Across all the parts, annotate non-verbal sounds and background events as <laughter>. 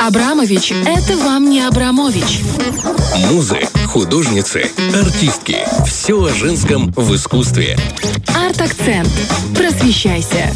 Абрамович – это вам не Абрамович. Музы, художницы, артистки. Все о женском в искусстве. Арт-акцент. Просвещайся.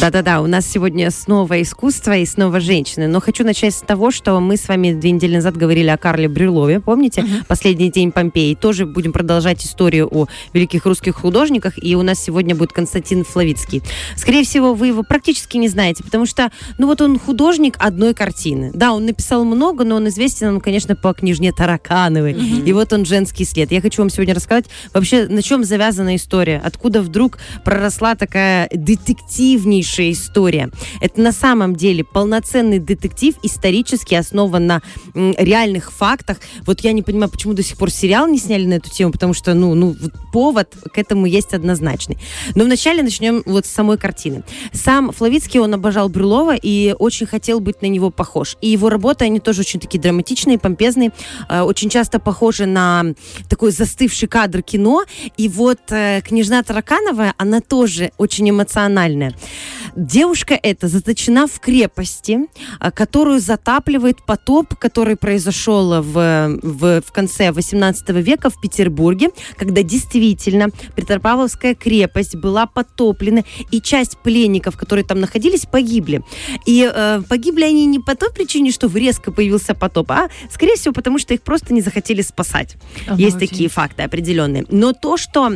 Да-да-да, у нас сегодня снова искусство и снова женщины. Но хочу начать с того, что мы с вами две недели назад говорили о Карле Брюлове, помните? Uh-huh. Последний день Помпеи. Тоже будем продолжать историю о великих русских художниках, и у нас сегодня будет Константин Флавицкий. Скорее всего, вы его практически не знаете, потому что, ну вот он художник одной картины. Да, он написал много, но он известен, он, конечно, по книжне Таракановой. Uh-huh. И вот он «Женский след». Я хочу вам сегодня рассказать вообще, на чем завязана история, откуда вдруг проросла такая детективнейшая история. Это на самом деле полноценный детектив, исторически основан на м, реальных фактах. Вот я не понимаю, почему до сих пор сериал не сняли на эту тему, потому что, ну, ну повод к этому есть однозначный. Но вначале начнем вот с самой картины. Сам Флавицкий, он обожал Брюлова и очень хотел быть на него похож. И его работы, они тоже очень такие драматичные, помпезные, э, очень часто похожи на такой застывший кадр кино. И вот э, княжна Тараканова, она тоже очень эмоциональная. Девушка эта заточена в крепости, а, которую затапливает потоп, который произошел в, в, в конце 18 века в Петербурге, когда действительно Петропавловская крепость была потоплена, и часть пленников, которые там находились, погибли. И э, погибли они не по той причине, что резко появился потоп, а, скорее всего, потому что их просто не захотели спасать. Ага, Есть такие факты определенные. Но то, что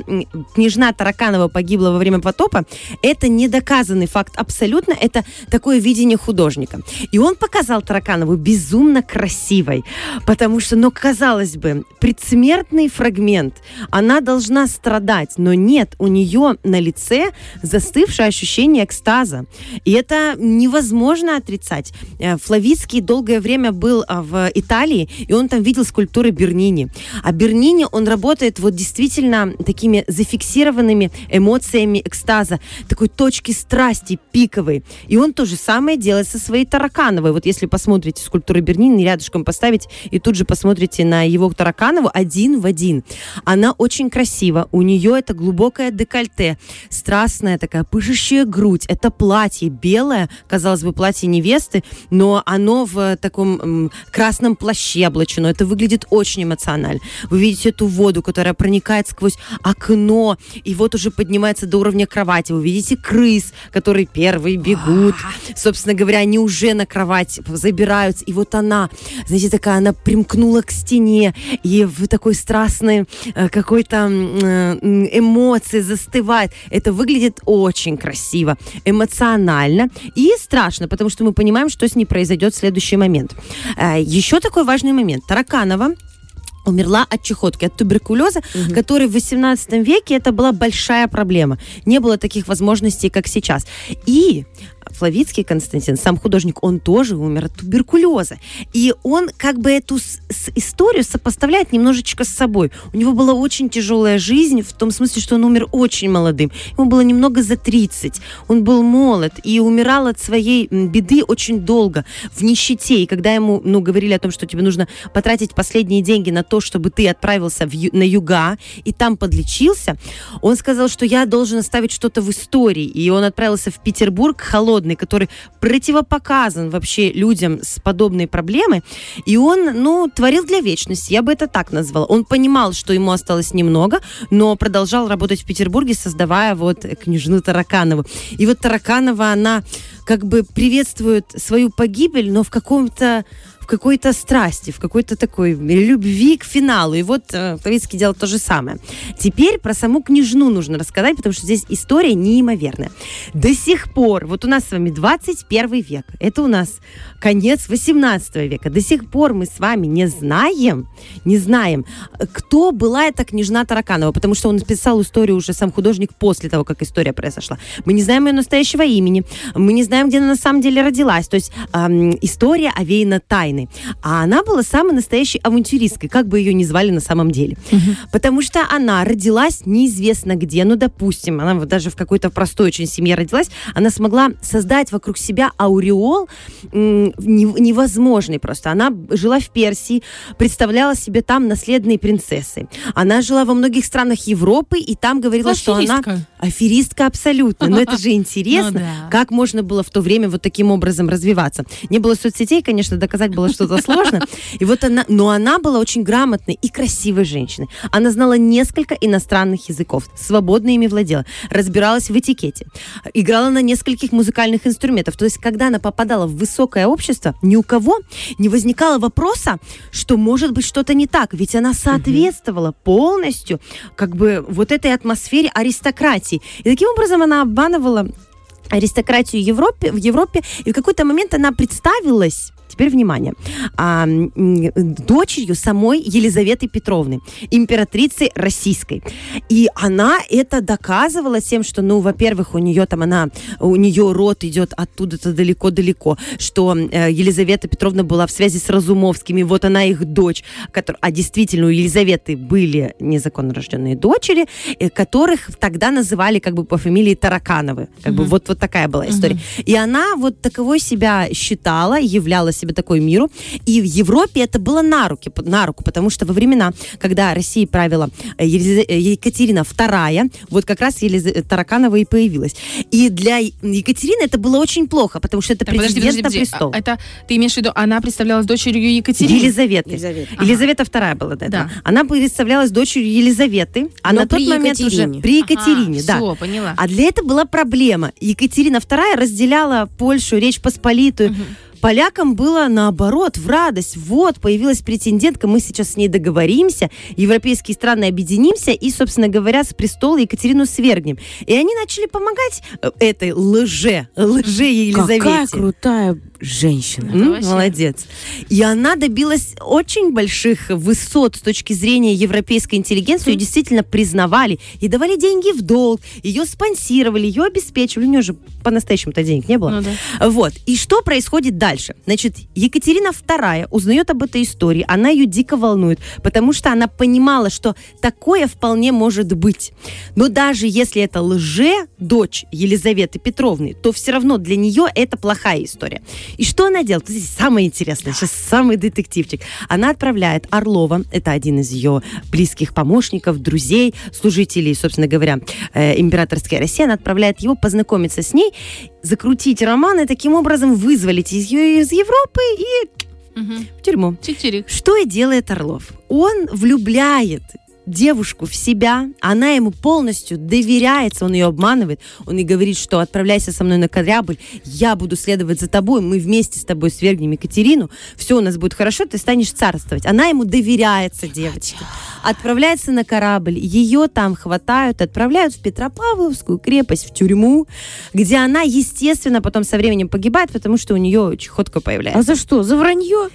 княжна Тараканова погибла во время потопа, это недоказанный факт абсолютно, это такое видение художника. И он показал Тараканову безумно красивой, потому что, ну, казалось бы, предсмертный фрагмент, она должна страдать, но нет, у нее на лице застывшее ощущение экстаза. И это невозможно отрицать. Э, Флавицкий долгое время был а, в Италии, и он там видел скульптуры Бернини. А Бернини, он работает вот действительно такими зафиксированными эмоциями экстаза, такой точки страсти, пиковый. И он то же самое делает со своей Таракановой. Вот если посмотрите скульптуры Бернини, рядышком поставить и тут же посмотрите на его Тараканову один в один. Она очень красива. У нее это глубокое декольте, страстная такая пышущая грудь. Это платье белое, казалось бы, платье невесты, но оно в таком м, красном плаще облачено. Это выглядит очень эмоционально. Вы видите эту воду, которая проникает сквозь окно, и вот уже поднимается до уровня кровати. Вы видите крыс, которые первые бегут. Собственно говоря, они уже на кровать забираются. И вот она, знаете, такая, она примкнула к стене. И в такой страстной э, какой-то э, эмоции застывает. Это выглядит очень красиво, эмоционально и страшно, потому что мы понимаем, что с ней произойдет в следующий момент. Э, еще такой важный момент. Тараканова умерла от чехотки, от туберкулеза, угу. который в 18 веке это была большая проблема. Не было таких возможностей, как сейчас. И Флавицкий Константин, сам художник, он тоже умер от туберкулеза. И он как бы эту с, с историю сопоставляет немножечко с собой. У него была очень тяжелая жизнь, в том смысле, что он умер очень молодым. Ему было немного за 30. Он был молод и умирал от своей беды очень долго, в нищете. И когда ему ну, говорили о том, что тебе нужно потратить последние деньги на то, чтобы ты отправился в, на юга и там подлечился, он сказал, что я должен оставить что-то в истории. И он отправился в Петербург, холодный холодный, который противопоказан вообще людям с подобной проблемой. И он, ну, творил для вечности, я бы это так назвала. Он понимал, что ему осталось немного, но продолжал работать в Петербурге, создавая вот княжну Тараканову. И вот Тараканова, она как бы приветствует свою погибель, но в каком-то какой-то страсти, в какой-то такой любви к финалу. И вот э, делал то же самое. Теперь про саму княжну нужно рассказать, потому что здесь история неимоверная. До сих пор, вот у нас с вами 21 век, это у нас конец 18 века, до сих пор мы с вами не знаем, не знаем, кто была эта княжна Тараканова, потому что он написал историю уже сам художник после того, как история произошла. Мы не знаем ее настоящего имени, мы не знаем, где она на самом деле родилась. То есть эм, история овеяна тайной свободной. А она была самой настоящей авантюристкой, как бы ее ни звали на самом деле. Потому что она родилась неизвестно где, ну, допустим, она вот даже в какой-то простой очень семье родилась, она смогла создать вокруг себя ауреол невозможный просто. Она жила в Персии, представляла себе там наследные принцессы. Она жила во многих странах Европы, и там говорила, что она... Аферистка. Аферистка абсолютно. Но это же <laughs> интересно, Ну да. как можно было в то время вот таким образом развиваться. Не было соцсетей, конечно, доказать было что-то сложно. И вот она, но она была очень грамотной и красивой женщиной. Она знала несколько иностранных языков, свободно ими владела, разбиралась в этикете, играла на нескольких музыкальных инструментах. То есть, когда она попадала в высокое общество, ни у кого не возникало вопроса, что может быть что-то не так, ведь она соответствовала полностью как бы вот этой атмосфере аристократии. И таким образом она обманывала аристократию Европе, в Европе, и в какой-то момент она представилась Теперь внимание. а, дочерью самой Елизаветы Петровны, императрицы российской. И она это доказывала тем, что, ну, во-первых, у нее там она, у нее род идет оттуда-то далеко-далеко, что э, Елизавета Петровна была в связи с Разумовскими, вот она их дочь, котор- а действительно у Елизаветы были незаконно рожденные дочери, э, которых тогда называли как бы по фамилии Таракановы. Как бы вот, вот такая была история. И она вот таковой себя считала, являла себя такой миру. И в Европе это было на, руки, на руку, потому что во времена, когда Россией правила э, э, Екатерина II, вот как раз Елиза- э, Тараканова и появилась. И для Екатерины это было очень плохо, потому что это Так, подожди, подожди, на подожди. престол. А Это ты имеешь в виду, она представлялась дочерью Екатерины? Елизаветы. Елизавета. Елизавета II была до этого. Да. Она представлялась дочерью Елизаветы, а Но на тот момент Екатерине. уже при Екатерине, да. Все, поняла. А для этого была проблема. Екатерина II разделяла Польшу, Речь Посполитую. Полякам было наоборот, в радость. Вот, появилась претендентка, мы сейчас с ней договоримся, европейские страны объединимся и, собственно говоря, с престола Екатерину свергнем. И они начали помогать э, этой лже, лже Елизавете. Какая крутая женщина. М, вообще. Молодец. И она добилась очень больших высот с точки зрения европейской интеллигенции. Ее действительно признавали и давали деньги в долг. Ее спонсировали, ее обеспечивали. У нее же по-настоящему-то денег не было. Ну да. Вот. И что происходит дальше? Значит, Екатерина II узнает об этой истории. Она ее дико волнует, потому что она понимала, что такое вполне может быть. Но даже если это лже дочь Елизаветы Петровны, то все равно для нее это плохая история. И что она делает? Здесь самое интересное, сейчас самый детективчик. Она отправляет Орлова, это один из ее близких помощников, друзей, служителей, собственно говоря, э, императорской России. Она отправляет его познакомиться с ней, закрутить роман и таким образом вызволить ее- из Европы и в тюрьму. Читерик. Что и делает Орлов? Он влюбляет девушку в себя, она ему полностью доверяется, он ее обманывает, он ей говорит, что отправляйся со мной на корабль, я буду следовать за тобой, мы вместе с тобой свергнем Екатерину, все у нас будет хорошо, ты станешь царствовать. Она ему доверяется, девочка. Отправляется на корабль, ее там хватают, отправляют в Петропавловскую крепость, в тюрьму, где она, естественно, потом со временем погибает, потому что у нее чехотка А появляется. за что? За вранье?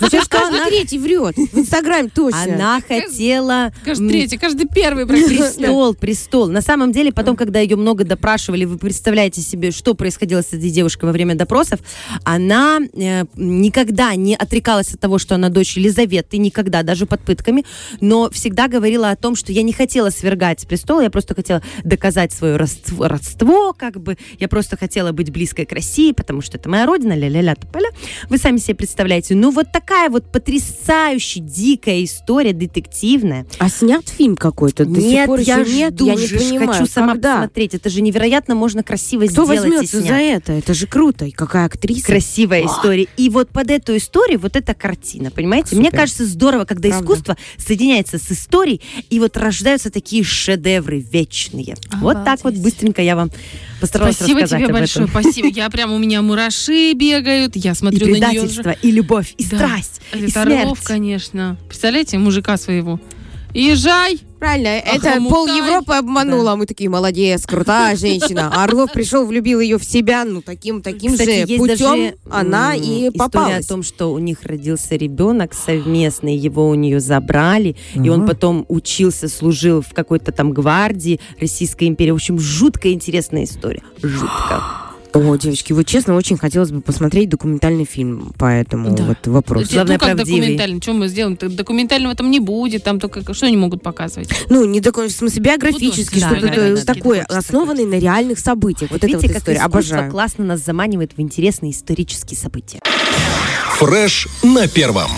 Сейчас каждый третий врет. В Инстаграме точно. Она хотела Каждый третий, каждый первый престол, престол. На самом деле, потом, когда ее много допрашивали, вы представляете себе, что происходило с этой девушкой во время допросов, она э, никогда не отрекалась от того, что она дочь Елизаветы, никогда, даже под пытками, но всегда говорила о том, что я не хотела свергать с престола, я просто хотела доказать свое родство, родство, как бы, я просто хотела быть близкой к России, потому что это моя родина, ля-ля-ля, тополя. Вы сами себе представляете. Ну, вот такая вот потрясающая, дикая история, детективная. А снят фильм какой-то? До сих Нет, пор я еще нет? жду, я не понимаю, хочу сама когда? посмотреть. Это же невероятно можно красиво Кто сделать и возьмется снять. за это? Это же круто. И какая актриса. Красивая история. И вот под эту историю вот эта картина, понимаете? Супер. Мне кажется, здорово, когда Правда. искусство соединяется с историей, и вот рождаются такие шедевры вечные. Вот так вот Обалдеть. быстренько я вам постаралась Спасибо рассказать тебе об большое, этом. спасибо. Я прям, у меня мураши бегают, я И смотрю на нее предательство, и любовь, и Да. страсть, и Это смерть. Конечно. Представляете, мужика своего. Езжай! Правильно, это Охомутай. пол Европы обманула. а Мы такие, молодец, крутая женщина. А Орлов пришел, влюбил ее в себя, ну, таким, таким Кстати, же путем даже, она м, и история попалась. о том, что у них родился ребенок совместный, его у нее забрали, и он Ага. потом учился, служил в какой-то там гвардии Российской империи. В общем, жутко интересная история. Жутко. О, девочки, вот честно, очень хотелось бы посмотреть документальный фильм по этому Да. вот вопросу. Ну, Главное, как правдивый. документальный? Что мы сделаем? Документального там не будет, там только что они могут показывать? Ну, не такой, в смысле, биографический, что-то да, да, да, такое, хочется основанный на реальных событиях. Вот это Видите, вот как история, обожаю. классно нас заманивает в интересные исторические события. Фреш на первом.